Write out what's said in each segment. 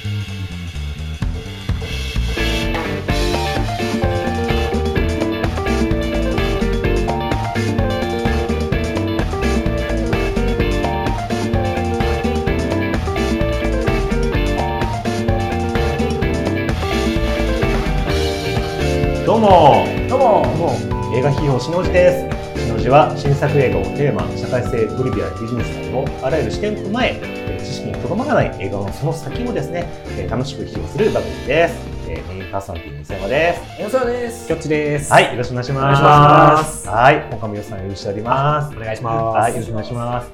どうも。どうも。映画批評しのじです。しのじは新作映画をテーマ社会性トリビアビジネスなどのあらゆる視点を踏まえ識にとどまらない映画のその先をですねえー楽しく批評する番組です、えーメインパーソナリティの磯山です。大沢です。きょっちです。はい。よろしくお願いします。お願いします。はい。今回もよろしくお願いします。お願いします。はい。よろしくお願いします。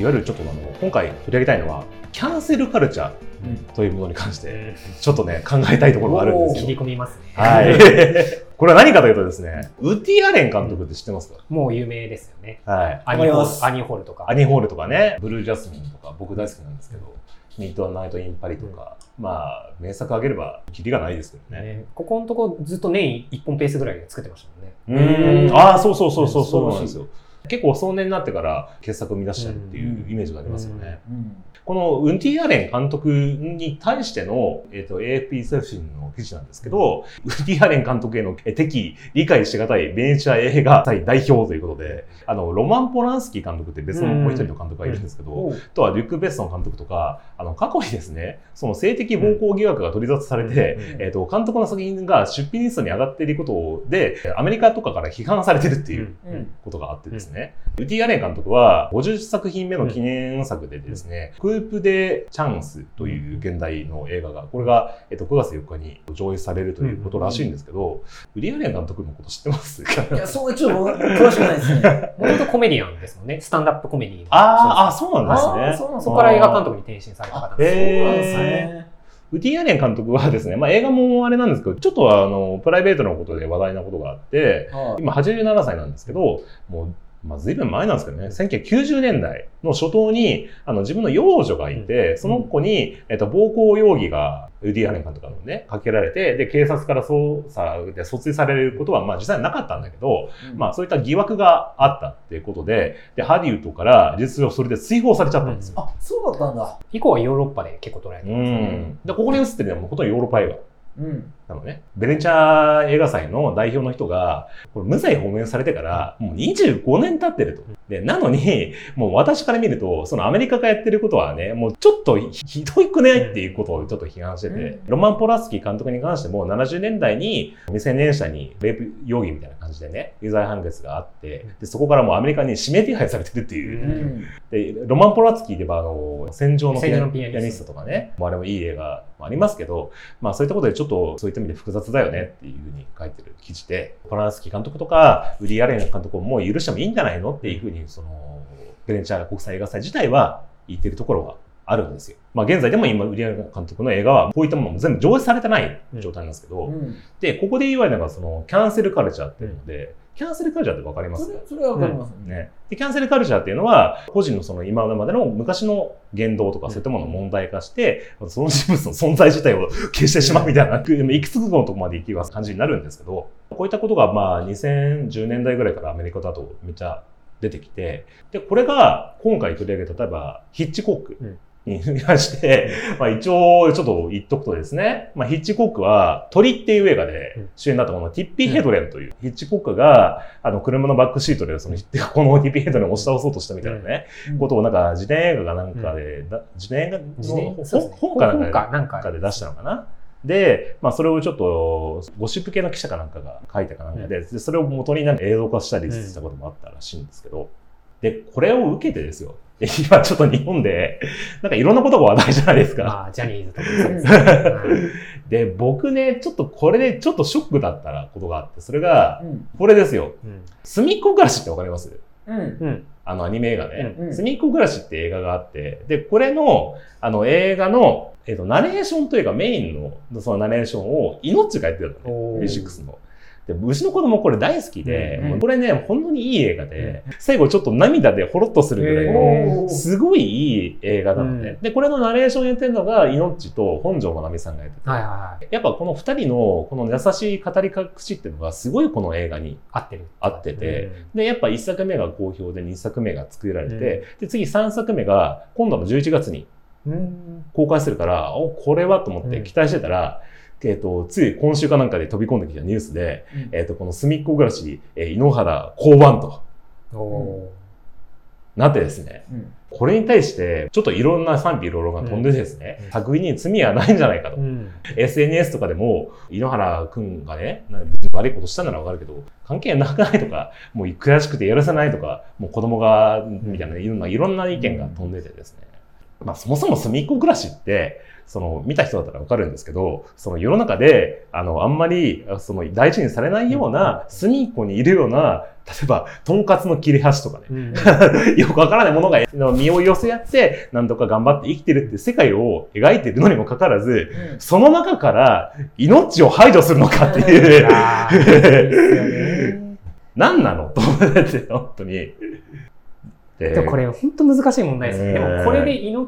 いわゆるちょっとあの今回取り上げたいのはキャンセルカルチャーというものに関してちょっとね考えたいところがあるんですよ。切り込みますね。はい。これは何かというとですね、ウッディ・アレン監督って知ってますか？もう有名ですよね。はい。アニホわかりますールアニホールとか。アニホールとかね、ブルージャスミンとか僕大好きなんですけど、ミッドナイト・イン・パリとか、まあ、名作あげれば、キリがないですけどね。ね、ここのとこずっと年1本ペースぐらいで作ってましたもんね。うーん。ああ、そうそうそうそう、そううんなんですよ。結構壮年になってから傑作を生み出したりっていうイメージがありますよね。うんこのウンティ・アレン監督に対しての、えっと AFP 通信の記事なんですけど、ウンティ・アレン監督へのえ敵、理解しがたいベネチア映画祭代表ということで、あの、ロマン・ポランスキー監督って別のもう一人の監督がいるんですけど、あとはリュック・ベッソン監督とか、あの、過去にですね、その性的暴行疑惑が取り沙汰されて、うんえっと、監督の作品が出品リストに上がっていることで、アメリカとかから批判されてるっていううん。ことがあってですね、ウディ・アレン監督は50作品目の記念作でですね、クープ・デ・チャンスという現代の映画が、これが、えっと、9月4日に上映されるということらしいんですけど、ウディ・アレン監督のこと知ってます？いや、そう、ちょっと詳しくないですね。もともとコメディアンですもんね。スタンダップコメディの。あーあ、そうなんですね。そこから映画監督に転身された方です。へーそうなんですね。ウディ・アレン監督はですね、まあ、映画もあれなんですけど、ちょっとはあのプライベートなことで話題なことがあって、はい今87歳なんですけど、もう、まあ、随分前なんですけどね、1990年代の初頭に、あの、自分の幼女がいて、その子に、えっと、暴行容疑が、ウディ・アレン監督のね、かけられて、で、警察から捜査で訴追されることは、まあ、実際なかったんだけど、まあ、そういった疑惑があったっていうことで、で、ハリウッドから実上それで追放されちゃったんですよ。あ、そうだったんだ。以降はヨーロッパで結構捉えてうますね。ん。で、ここに映ってるのはほとんどヨーロッパ映画。うん。なのね。ベネチア映画祭の代表の人が、これ無罪放免されてから、もう25年経ってると。で、なのに、もう私から見ると、そのアメリカがやってることはね、もうちょっとひひどいくねっていうことをちょっと批判してて、うんロマン・ポラスキー監督に関しても70年代に未成年者にレイプ容疑みたいな感じでね、有罪判決があって、でそこからもうアメリカに指名手配されてるっていうう。ん。で、ロマン・ポラツキーでは、あの、戦場のピアニストピアニストとかね、もうあれもいい映画もありますけど、まあそういったことでちょっとそういった意味で複雑だよねっていうふうに書いてる記事で、ポランスキー監督とか、ウリー・アレン監督をもう許してもいいんじゃないのっていうふうに、その、ベネチア国際映画祭自体は言ってるところがあるんですよ。まあ現在でも今、ウディ・アレン監督の映画はこういったものも全部上映されてない状態なんですけど、うん。で、ここで言われるのがその、キャンセルカルチャーっていうので、キャンセルカルチャーってわかります？それ、はわかりますね。ね。で、キャンセルカルチャーっていうのは、個人のその今までの昔の言動とかそういったものを問題化して、その人物の存在自体を消してしまうみたいな、いくつのとこまで行きます感じになるんですけど、こういったことがまあ2010年代ぐらいからアメリカだとめっちゃ出てきて、で、これが今回取り上げた、例えばヒッチコックうんに関して、まあ一応ちょっと言っとくとですね、まあヒッチコックは鳥っていう映画で主演だったこのティッピー・ヘドレンというヒッチコックが、あの車のバックシートでその、このティッピー・ヘドレンを押し倒そうとしたみたいなね、うん。ことをなんか自伝映画がなんかで、だ自伝映画の本かなん本かかなんか。で出したのかな？で、まあそれをちょっと、ゴシップ系の記者かなんかが書いたかなんかで、でそれを元になんか映像化したりしたこともあったらしいんですけど、で、これを受けてですよ。で今ちょっと日本で、なんかいろんなことが話題じゃないですか。まあ、ジャニーズとかもそうですね。で、僕ね、ちょっとこれでちょっとショックだったらことがあって、それがう、ん。これですよ。うんすみっこ暮らしってわかります？うん。うん。あのアニメ映画ね。うんうんすみっこ暮らしって映画があって、で、これの、あの映画の、えっ、と、ナレーションというかメインの、そのナレーションを、命がやってたのね。おー V6 の。で、うちの子供これ大好きで、うんこれね、本当にいい映画で、最後ちょっと涙でほろっとするぐらいの、すごいいい映画なのね。うん。で、これのナレーションやってるのが、命と本庄まなみさんがやってて、はいはいはい。やっぱこの二人のこの優しい語り隠しっていうのがすごいこの映画に合ってる。合ってて、で、やっぱ一作目が好評で二作目が作られて、で、次三作目が今度の11月にうん。公開するから、お、これはと思って期待してたら、えっ、と、つい今週かなんかで飛び込んできたニュースで、うん。えっ、と、この隅っこ暮らし、えー井ノ原降板とおなってですね、うん。これに対して、ちょっといろんな賛否いろいろが飛んでですね、うん。作品に罪はないんじゃないかと。ーうん。SNS とかでも、井ノ原くんがね、悪いことしたならわかるけど、関係なくないとか、もう悔しくてやらせないとか、もう子供が、みたいな、いろんな、いろんな意見が飛んでてですね。まあ、そもそも隅っこ暮らしって、その、見た人だったらわかるんですけど、その世の中で、あの、あんまり、その、大事にされないような、隅っこにいるような、例えば、とんかつの切れ端とかね、うん。よくわからないものが身を寄せ合って、なんとか頑張って生きてるって世界を描いてるのにもかかわらず、うん。その中から命を排除するのかっていいう、何なの？と思って、本当に。でこれ本当難しい問題ですでもこれで命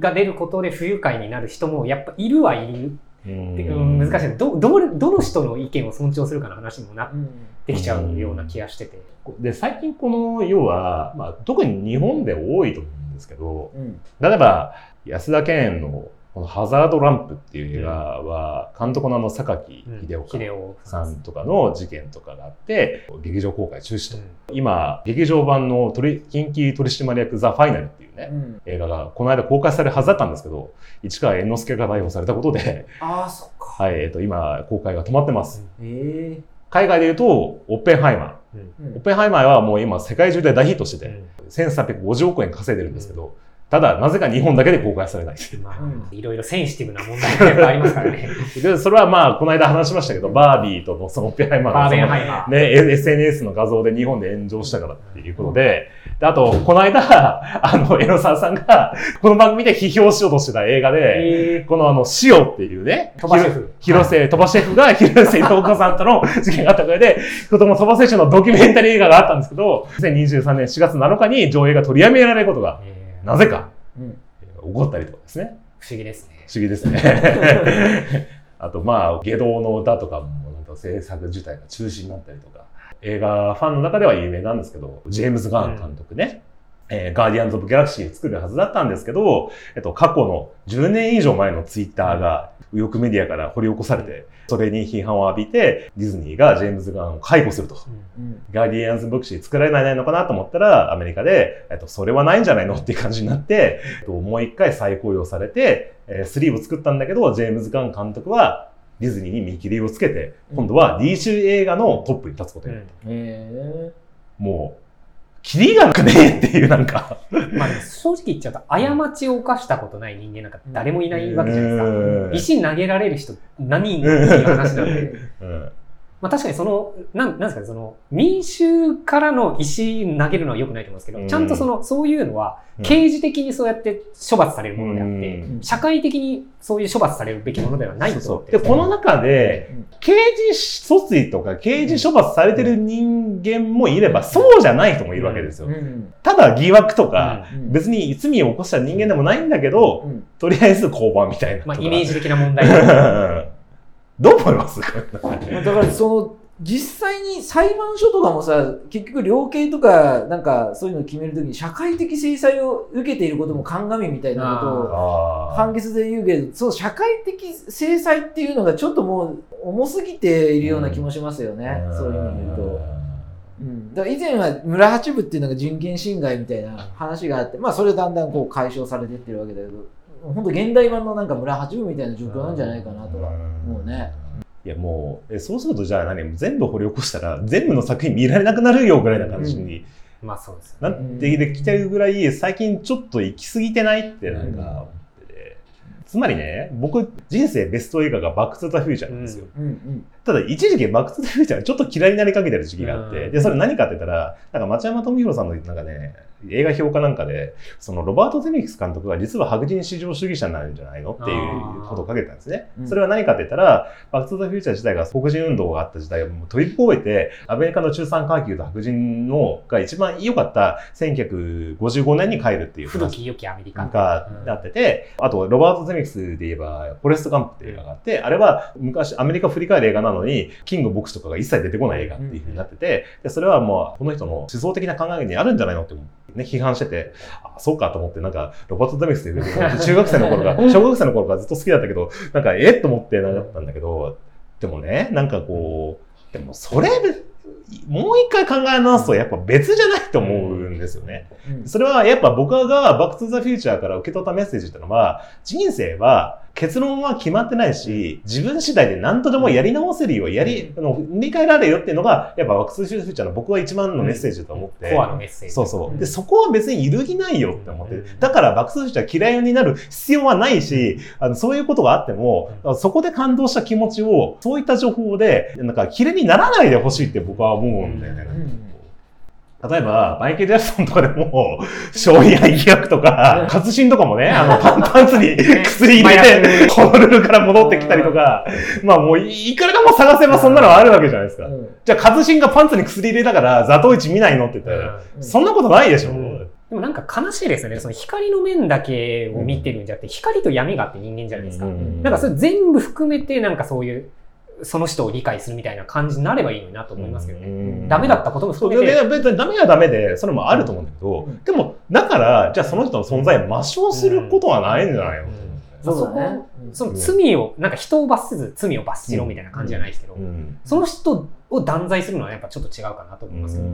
が出ることで不愉快になる人もやっぱいるはいるっていううん難しい。ど、どれ、どの人の意見を尊重するかの話にもなっうんてきちゃうような気がしてて。で、最近この、要は、まあ、特に日本で多いと思うんですけど、うん例えば、安田健のこのハザードランプっていう映画は、監督のあの、榊秀夫さん。とかの事件とかがあって、劇場公開中止と。今、劇場版の取り緊急取調室ザ・ファイナルっていうね、うん。映画がこの間公開されるはずだったんですけど、市川猿之助が逮捕されたことで、ああ、そっか。はい、えっ、と、今、公開が止まってます。ええ海外で言うと、オッペンハイマー。うん。うんオッペンハイマーはもう今世界中で大ヒットしてて、うん。1350億円稼いでるんですけど、ただ、なぜか日本だけで公開されない。いろいろセンシティブな問題がやっぱありますからね。で、それはまあ、この間話しましたけど、バービーとのそのペンハイマーのハイマー。ね、SNS の画像で日本で炎上したからっていうことで、であと、この間、あの、江野沢さんが、この番組で批評しようとしてた映画で、えこのあの、塩っていうね、鳥羽シェフ広瀬、鳥羽シェフが広瀬東子さんとの 事件があった上で、子供鳥羽選手のドキュメンタリー映画があったんですけど、2023年4月7日に上映が取りやめられることが、えなぜか、うん起こったりとかですね。不思議ですね。不思議ですね。あと、まあ、下道の歌とかも、制作自体が中止になったりとか、映画ファンの中では有名なんですけど、ジェームズ・ガーン監督ね、えーガーディアンズ・オブ・ギャラクシーを作るはずだったんですけど、えっと、過去の10年以上前のツイッターが、右翼メディアから掘り起こされて、それに批判を浴びて、ディズニーがジェームズ・ガーンを解雇すると。うんガーディアンズ・ボクシー作られないのかなと思ったら、アメリカで、えっと、それはないんじゃないの？っていう感じになって、えっと、もう一回再雇用されて、えー、3を作ったんだけど、ジェームズ・ガン監督は、ディズニーに見切りをつけて、今度は D 州映画のトップに立つことになった。えもう、キリがなくねえっていうなんか。まあ正直言っちゃうと、過ちを犯したことない人間なんか誰もいないわけじゃないですか。うん石投げられる人何人っていう話なんで。うんまあ確かにその、なん、なんですかね、その、民衆からの石投げるのは良くないと思うんですけど、うん。ちゃんとその、そういうのは、うん。刑事的にそうやって処罰されるものであって、うん。社会的にそういう処罰されるべきものではないと思ってるんでこの中で、うん刑事訴追とか刑事処罰されてる人間もいれば、そうじゃない人もいるわけですよ。うん。ただ疑惑とか、うん。別に罪を起こした人間でもないんだけど、うん。とりあえず交番みたいな。まあイメージ的な問題 どう思います？だからその実際に裁判所とかもさ結局量刑とかなんかそういうのを決めるときに社会的制裁を受けていることも鑑みみたいなことをあ判決で言うけどそう社会的制裁っていうのがちょっともう重すぎているような気もしますよね、そういう意味で言うと。うん、だから以前は村八部っていうのが人権侵害みたいな話があって、まあ、それだんだんこう解消されていってるわけだけど本当現代版のなんか村八部みたいな状況なんじゃないかなとは思うね。いやもう、えそうするとじゃあ何？全部掘り起こしたら全部の作品見られなくなるよぐらいな感じにまあそうです。なってきてるぐらい最近ちょっと行き過ぎてないってなんか思ってて。つまりね、僕人生ベスト映画がバックトゥザフューチャーなんですよ。うんうんただ一時期バックトゥザフューチャーがちょっと嫌いになりかけてる時期があって、うんで、それ何かって言ったら、なんか町山智博さんのなんかね、映画評価なんかで、そのロバート・ゼメキス監督が実は白人至上主義者なんじゃないの？っていうことを書いてたんですね。う。ん。それは何かって言ったら、バックトゥザフューチャー自体が黒人運動があった時代をもう飛び越えて、アメリカの中産階級と白人のが一番良かった1955年に帰るっていう話古き良きアメリカ。がなってて、あと、ロバート・ゼメキスで言えば、フォレスト・ガンプっていう映画があって、あれは昔アメリカ振り返る映画なのに、キング牧師とかが一切出てこない映画っていう風になってて、でそれはもう、この人の思想的な考えにあるんじゃないのってね、批判してて、あ、そうかと思って、なんか、ロバート・ゼメキスって中学生の頃が、小学生の頃からずっと好きだったけど、なんか、えっと思ってなかったんだけど、でもね、なんかこう、でもそれ、もう一回考え直すとやっぱ別じゃないと思うんですよね。うん。それはやっぱ僕がバックトゥザフューチャーから受け取ったメッセージってのは、人生は結論は決まってないし、自分次第で何とでもやり直せるよ、やり、あの、振り返られるよっていうのが、やっぱバックトゥザフューチャーの僕は一番のメッセージだと思って。コアのメッセージ。そうそう。で、そこは別に揺るぎないよって思って。だから、バックスフューチャー嫌いになる必要はないし、あの、そういうことがあっても、そこで感動した気持ちを、そういった情報で、なんか、嫌いにならないでほしいって僕は思うんだよね。うん例えば、マイケル・ジャクソンとかでも、勝利や疑惑とか、活心とかもね、あの、パンパンツに薬入れて、ホノルルから戻ってきたりとか、まあもう、いくらでも探せばそんなのはあるわけじゃないですか。うん。じゃあ、活心がパンツに薬入れたから、ザトウイチ見ないのって言ったら、うん。そんなことないでしょ。うん。でもなんか悲しいですよね。その光の面だけを見てるんじゃなくて、光と闇があって人間じゃないですか。うん。なんかそれ全部含めて、なんかそういう、その人を理解するみたいな感じになればいいのになと思いますけどね。ねダメだったこともそう含めて、で別にダメはダメで、それもあると思うんだけど、うん。でも、だから、じゃあその人の存在を抹消することはないんじゃないの、そうだね。その罪を、なんか人を罰せず罪を罰しろみたいな感じじゃないですけど、うん。その人を断罪するのはやっぱちょっと違うかなと思いますけど。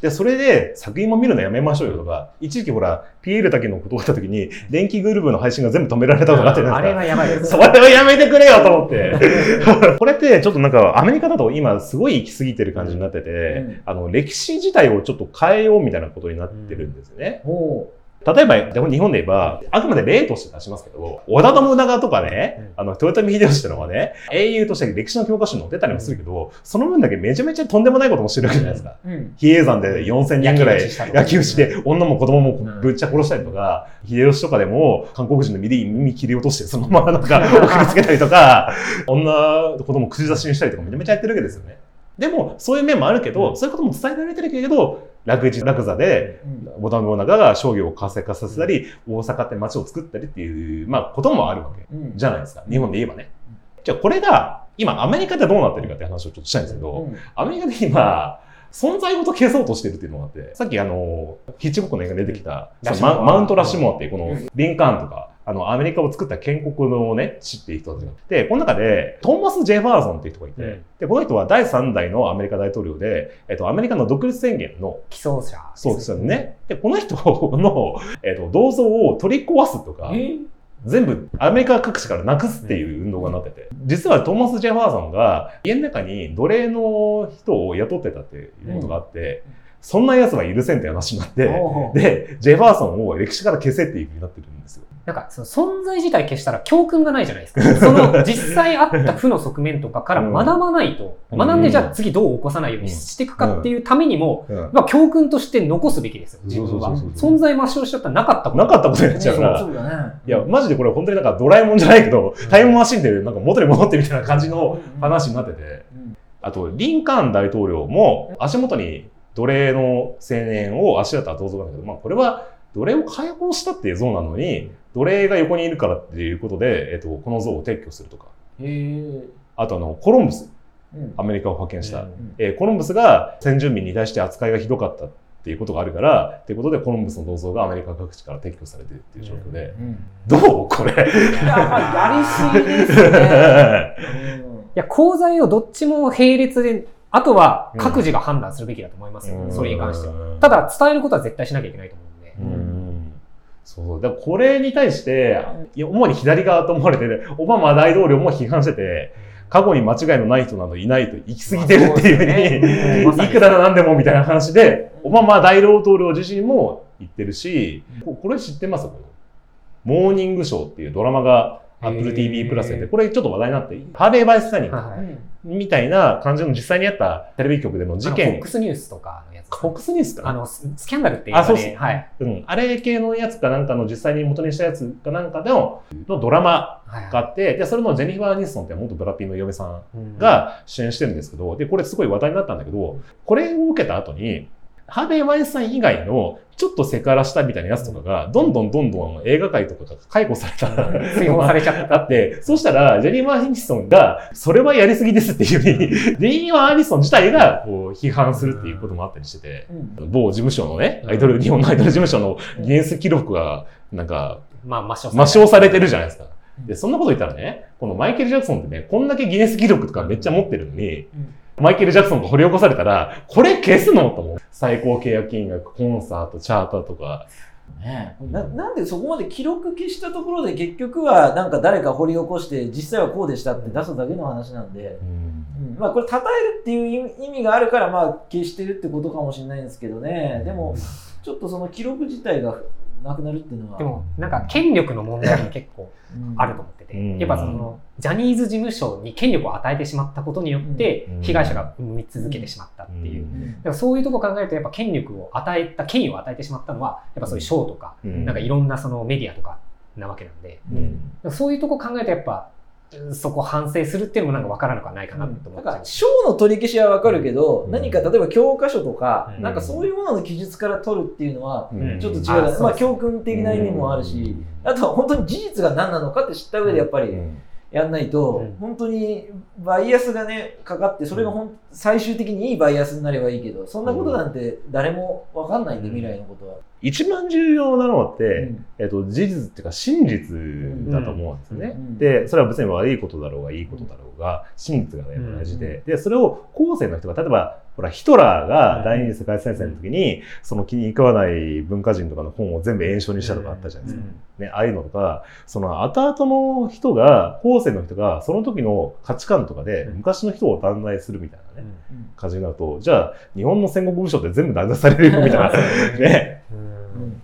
で、それで作品も見るのやめましょうよとか、一時期ほら、ピエールだけのことがあった時に、電気グループの配信が全部止められたとかあってあれはやばいです。それはやめてくれよと思って。これってちょっとなんかアメリカだと今すごい行き過ぎてる感じになってて、うんあの歴史自体をちょっと変えようみたいなことになってるんですね。ほ例えば、でも日本で言えば、あくまで例として出しますけど、織田信長とかね、あの、豊臣秀吉ってのはね、英雄として歴史の教科書に載ってたりもするけど、その分だけめちゃめちゃとんでもないこともしてるわけじゃないですか。比叡山で4000人ぐらい野球して、女も子供もぶっちゃ殺したりとか、秀吉とかでも韓国人の耳耳切り落として、そのままなんか 送りつけたりとか、女、子供口出しにしたりとかめちゃめちゃやってるわけですよね。でも、そういう面もあるけど、そういうことも伝えられてるけど、楽一楽座で、うん。織田信長が商業を活性化させたり、大阪って街を作ったりっていう、まあ、こともあるわけうん。じゃないですか。日本で言えばね。じゃあ、これが、今、アメリカでどうなってるかって話をちょっとしたいんですけど、うん。アメリカで今、存在ごと消そうとしてるっていうのがあって、さっきあの、ヒッチコックの映画に出てきた、ママウント・ラッシュモアっていうこのうん。リンカーンとか、あの、アメリカを作った建国のね、知っていう人たちがいて、この中で、トーマス・ジェファーソンっていう人がいて、うんで、この人は第3代のアメリカ大統領で、えっと、アメリカの独立宣言の基礎者。そうですよね。で、この人の、えっと、銅像を取り壊すとか、え全部アメリカ各地からなくすっていう運動がなってて、実はトーマス・ジェファーソンが家の中に奴隷の人を雇ってたっていうことがあって、そんな奴は許せんって話になって、で、ジェファーソンを歴史から消せっていうふうになってるんですよ。なんか、その存在自体消したら教訓がないじゃないですか。その実際あった負の側面とかから学ばないと、うん。学んでじゃあ次どう起こさないようにしていくかっていうためにも、うん。まあ教訓として残すべきですよ、自分は。存在抹消しちゃったらなかったこと。なかったことになっちゃうから、そうだね。いや、マジでこれ本当になんかドラえもんじゃないけど、タイムマシンでなんか元に戻ってみたいな感じの話になってて、うんあと、リンカーン大統領も足元に奴隷の青年を足だった銅像なんだけど、まあこれは奴隷を解放したっていう像なのに、奴隷が横にいるからっていうことで、えっと、この像を撤去するとか。あとあの、コロンブス、うんアメリカを派遣した。うんえーコロンブスが先住民に対して扱いがひどかったっていうことがあるから、っていうことでコロンブスの銅像がアメリカ各地から撤去されてるっていう状況で、うんどうこれ？いや、りすぎですね。いや、功罪をどっちも並列で、あとは各自が判断するべきだと思いますよ、うんそれに関しては。はただ、伝えることは絶対しなきゃいけないと思うんで。うんそう。だからこれに対して、いや主に左側と思われてて、オバマ大統領も批判してて、過去に間違いのない人などいないと行き過ぎてるっていうふうに、いくらなんでもみたいな話で、オバマ大統領自身も言ってるし、ここれ知ってます？モーニングショーっていうドラマが Apple TV プラスで、これちょっと話題になって、ハーベイ・バイスタニンはいはい。みたいな感じの実際にあったテレビ局での事あの件 FOX ニュースとかのやつ。ですね。FOX ニュースか。なあの、ススキャンダルっていうあそうで、はい。うん、あれ系のやつかなんかの実際に元にしたやつかなんかでののドラマはいがあって、で、それのジェニファー・アニストンって元ブラピーの嫁さんが主演してるんですけど、で、これすごい話題になったんだけど、これを受けた後に、ハーベイ・ワインスタイン以外の、ちょっとセクハラしたみたいなやつとかが、どんどんどんどん映画界とかが解雇された。追放されちゃっただって、そうしたら、ジェニー・マー・アニソンが、それはやりすぎですっていうふうに、ジェニー・マー・アニソン自体が、こう、批判するっていうこともあったりしてて、うん。某事務所のね、アイドル、日本のアイドル事務所のギネス記録が、なんか、まあ、抹消抹消されてるじゃないですか。うんで、そんなこと言ったらね、このマイケル・ジャクソンってね、こんだけギネス記録とかめっちゃ持ってるのに、マイケル・ジャクソンが掘り起こされたら、これ消すの？と思う。最高契約金額、コンサート、チャーターとか。ねえ。ななんでそこまで記録消したところで結局はなんか誰か掘り起こして実際はこうでしたって出すだけの話なんで、うん。まあこれ称えるっていう意味があるからまあ消してるってことかもしれないんですけどね。でもちょっとその記録自体がなくなるっていうのは。でも、なんか権力の問題も結構うん。あると思ってて、うん。やっぱその、ジャニーズ事務所に権力を与えてしまったことによってうん、被害者が生み続けてしまったっていう。うん。だからそういうとこ考えると、やっぱ権力を与えた、権威を与えてしまったのは、やっぱそういう賞とか、うん。なんかいろんなそのメディアとかなわけなんで、うん。そういうとこ考えるとやっぱ、うんそこ反省するっていうのもなんか分からなくはないかなと思っちゃう。なんか賞の取り消しはわかるけど、うん。何か例えば教科書とか、うん。なんかそういうものの記述から取るっていうのはうん。ちょっと違う、まあ教訓的な意味もあるし、あとは本当に事実が何なのかって知った上でやっぱりうんやんないと、うん。本当にバイアスがねかかってそれがほん最終的にいいバイアスになればいいけどそんなことなんて誰もわかんないんで、未来のことは。一番重要なのって、うん。えっと、事実っていうか真実だと思うんですよね。うんで、それは別に悪いことだろうがいいことだろうが、真実がやっぱ大事で、で、それを後世の人が、例えば、ほら、ヒトラーが第二次世界戦争の時に、その気に食わない文化人とかの本を全部炎症にしたとかあったじゃないですか。ね、ああいうのとか、その後々の人が、後世の人が、その時の価値観とかで、うん。昔の人を断罪するみたいなね、うん。感じになると、じゃあ、日本の戦国武将って全部断罪されるよみたいな、ね、難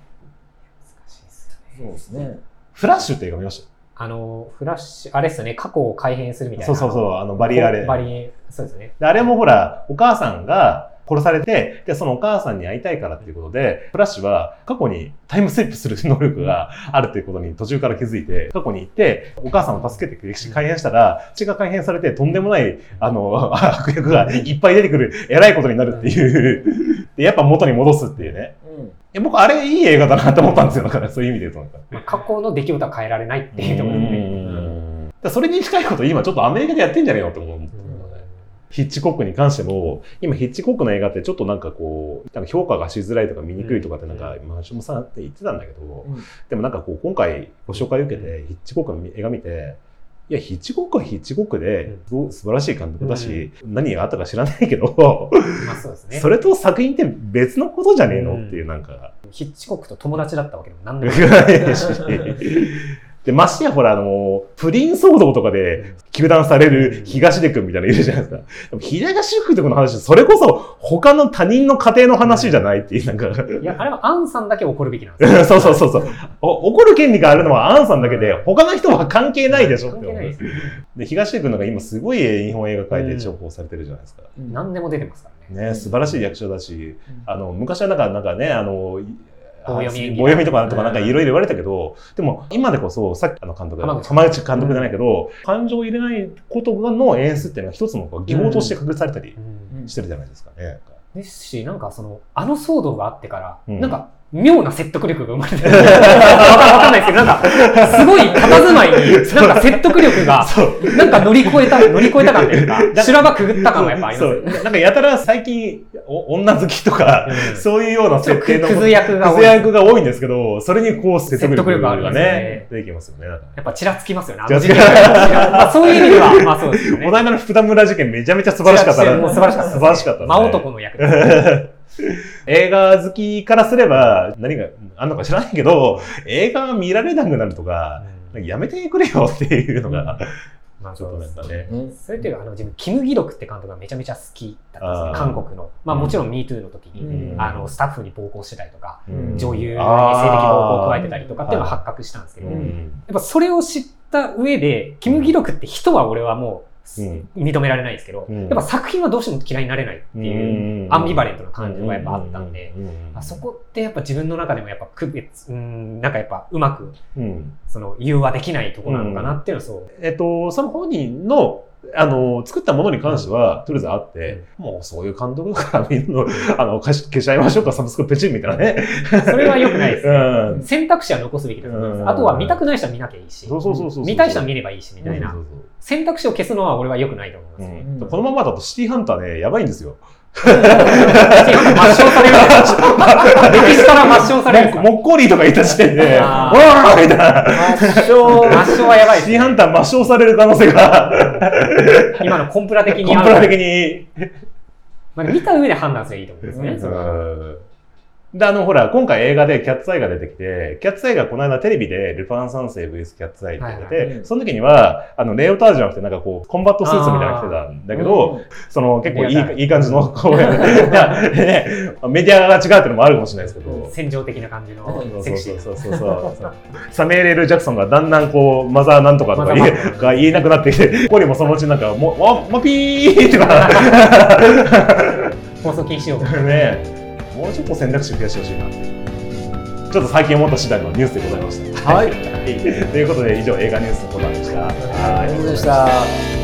しいですよね。そうですね。フラッシュって映画見ました？あの、フラッシュ、あれですよね、過去を改変するみたいな。そうそうそう、あの、バリアレ。バリそうですね。であれもほら、お母さんが殺されて、で、そのお母さんに会いたいからっていうことで、フラッシュは過去にタイムスリップする能力があるっていうことに途中から気づいて、過去に行って、お母さんを助けて歴史改変したら、血が改変されてとんでもない、あの、悪役がいっぱい出てくる、偉いことになるっていう。で、やっぱ元に戻すっていうね。うんえ僕、あれいい映画だなって思ったんですよ。だからそういう意味で言うとなんか。まあ、過去の出来事は変えられないっていうところでね。うんだそれに近いこと今ちょっとアメリカでやってんじゃねえのって思う。ヒッチコックに関しても、今ヒッチコックの映画ってちょっとなんかこう、なんか評価がしづらいとか見にくいとかってなんか、まあ、橋本さんって言ってたんだけど、うんでもなんかこう、今回ご紹介を受けて、ヒッチコックの映画見て、いや、ヒッチコックはヒッチコックで、素晴らしい監督だし、何があったか知らないけど、まあそうですね。それと作品って別のことじゃねえのっていうなんか、ヒッチコックと友達だったわけでも何でもない。で、ましてやほら、あの、プリン騒動とかで、糾弾される東出くんみたいなのいるじゃないですか。でも、東出くんの話、それこそ他の他人の家庭の話じゃないっていう、なんか、いや、あれはアンさんだけ怒るべきなんですよ。そうそうそうそう。お怒る権利があるのはアンさんだけで、他の人は関係ないでしょって思う関係ないです。で、東出くんなんか今すごい日本映画界で重宝されてるじゃないですか。うん何でも出てますからね。ね、素晴らしい役者だし、あの、昔はなんか、なんかね、あの、棒読み棒読みとかとかなんかいろいろ言われたけど、でも今でこそ、さっきあの監督、浜口監督じゃないけど、感情を入れないことの演出っていうのは一つの技法として隠されたりうん。してるじゃないですかね。ですし、なんかその、あの騒動があってから、うん。なんか、妙な説得力が生まれてる。わかんないですけど、なんか、すごい佇まいに、なんか説得力が。なんか乗り越えた、乗り越えた感というか、修羅場くぐった感はやっぱありますよね。そう。なんかやたら最近、お女好きとか、うんそういうような設定の。クズ役が多いクズ役が多いんですけど、それにこう説得力が力ありますねね、出てきますよね。やっぱちらつきますよね。あの事件はまあそういう意味では、まあそうですよね。お台場の福田村事件めちゃめちゃ素晴らしかったな。もう素晴らしかったですね。素晴らしかったね真男の役。映画好きからすれば何があんのか知らないけど、映画が見られなくなるとか、なんかやめてくれよっていうのが、まあちょっとなんかね。うん。それっていうか、あの、自分、キム・ギドクって監督がめちゃめちゃ好きだったんです韓国の。まあもちろん MeToo の時に、うん。あの、スタッフに暴行してたりとか、うん。女優に性的暴行を加えてたりとかっていうのが発覚したんですけど、やっうんぱそれを知った上で、キム・ギドクって人は俺はもう、うん認められないですけど、うん。やっぱ作品はどうしても嫌いになれないっていう、アンビバレントな感情がやっぱあったんで、あそこってやっぱ自分の中でもやっぱ区別、うん、なんかやっぱうまく、うん。その、融和できないところなのかなっていうのはそう。えっと、その本人のあの、作ったものに関しては、とりあえずあって、もうそういう監督だからみんなの、あの、消し消しちゃいましょうか、サブスクペチンみたいなね。それは良くないです。うね。ん。選択肢は残すべきだと思います。うん。あとは見たくない人は見なきゃいいし。見たい人は見ればいいし、みたいな。選択肢を消すのは俺は良くないと思います。ね。うん。このままだとシティハンターね、やばいんですよ。抹消される。歴史から抹消されるんですか。もっこりとか言った時点で、あわーーみたいな。抹消抹消はやばいね。シティハンター抹消される可能性が、今のコンプラ的にコンプラ的に。まあ、見た上で判断すればいいと思うんですね。で、あの、ほら、今回映画でキャッツアイが出てきて、キャッツアイがこの間テレビでルパン三世 VS キャッツアイって言ってて、はいはい。その時には、あの、レオタードじゃなくて、なんかこう、コンバットスーツみたいなの着てたんだけど、その結構いいいい感じの、こう、ねメディアが違うっていうのもあるかもしれないですけど、戦場的な感じのそうセクシーな。そうそうそう。そう。サメーレル・ジャクソンがだんだんこう、マザーなんとかとか言えが言えなくなってきて、コリもそのうちなんか、もう、わ、ま、ピーとか、放送禁止用語。ね、もうちょっと選択肢増やしてほしいな。ちょっと最近思った次第のニュースでございました。はい ということで、以上映画ニュースのコーナーでした。ありがとうございました。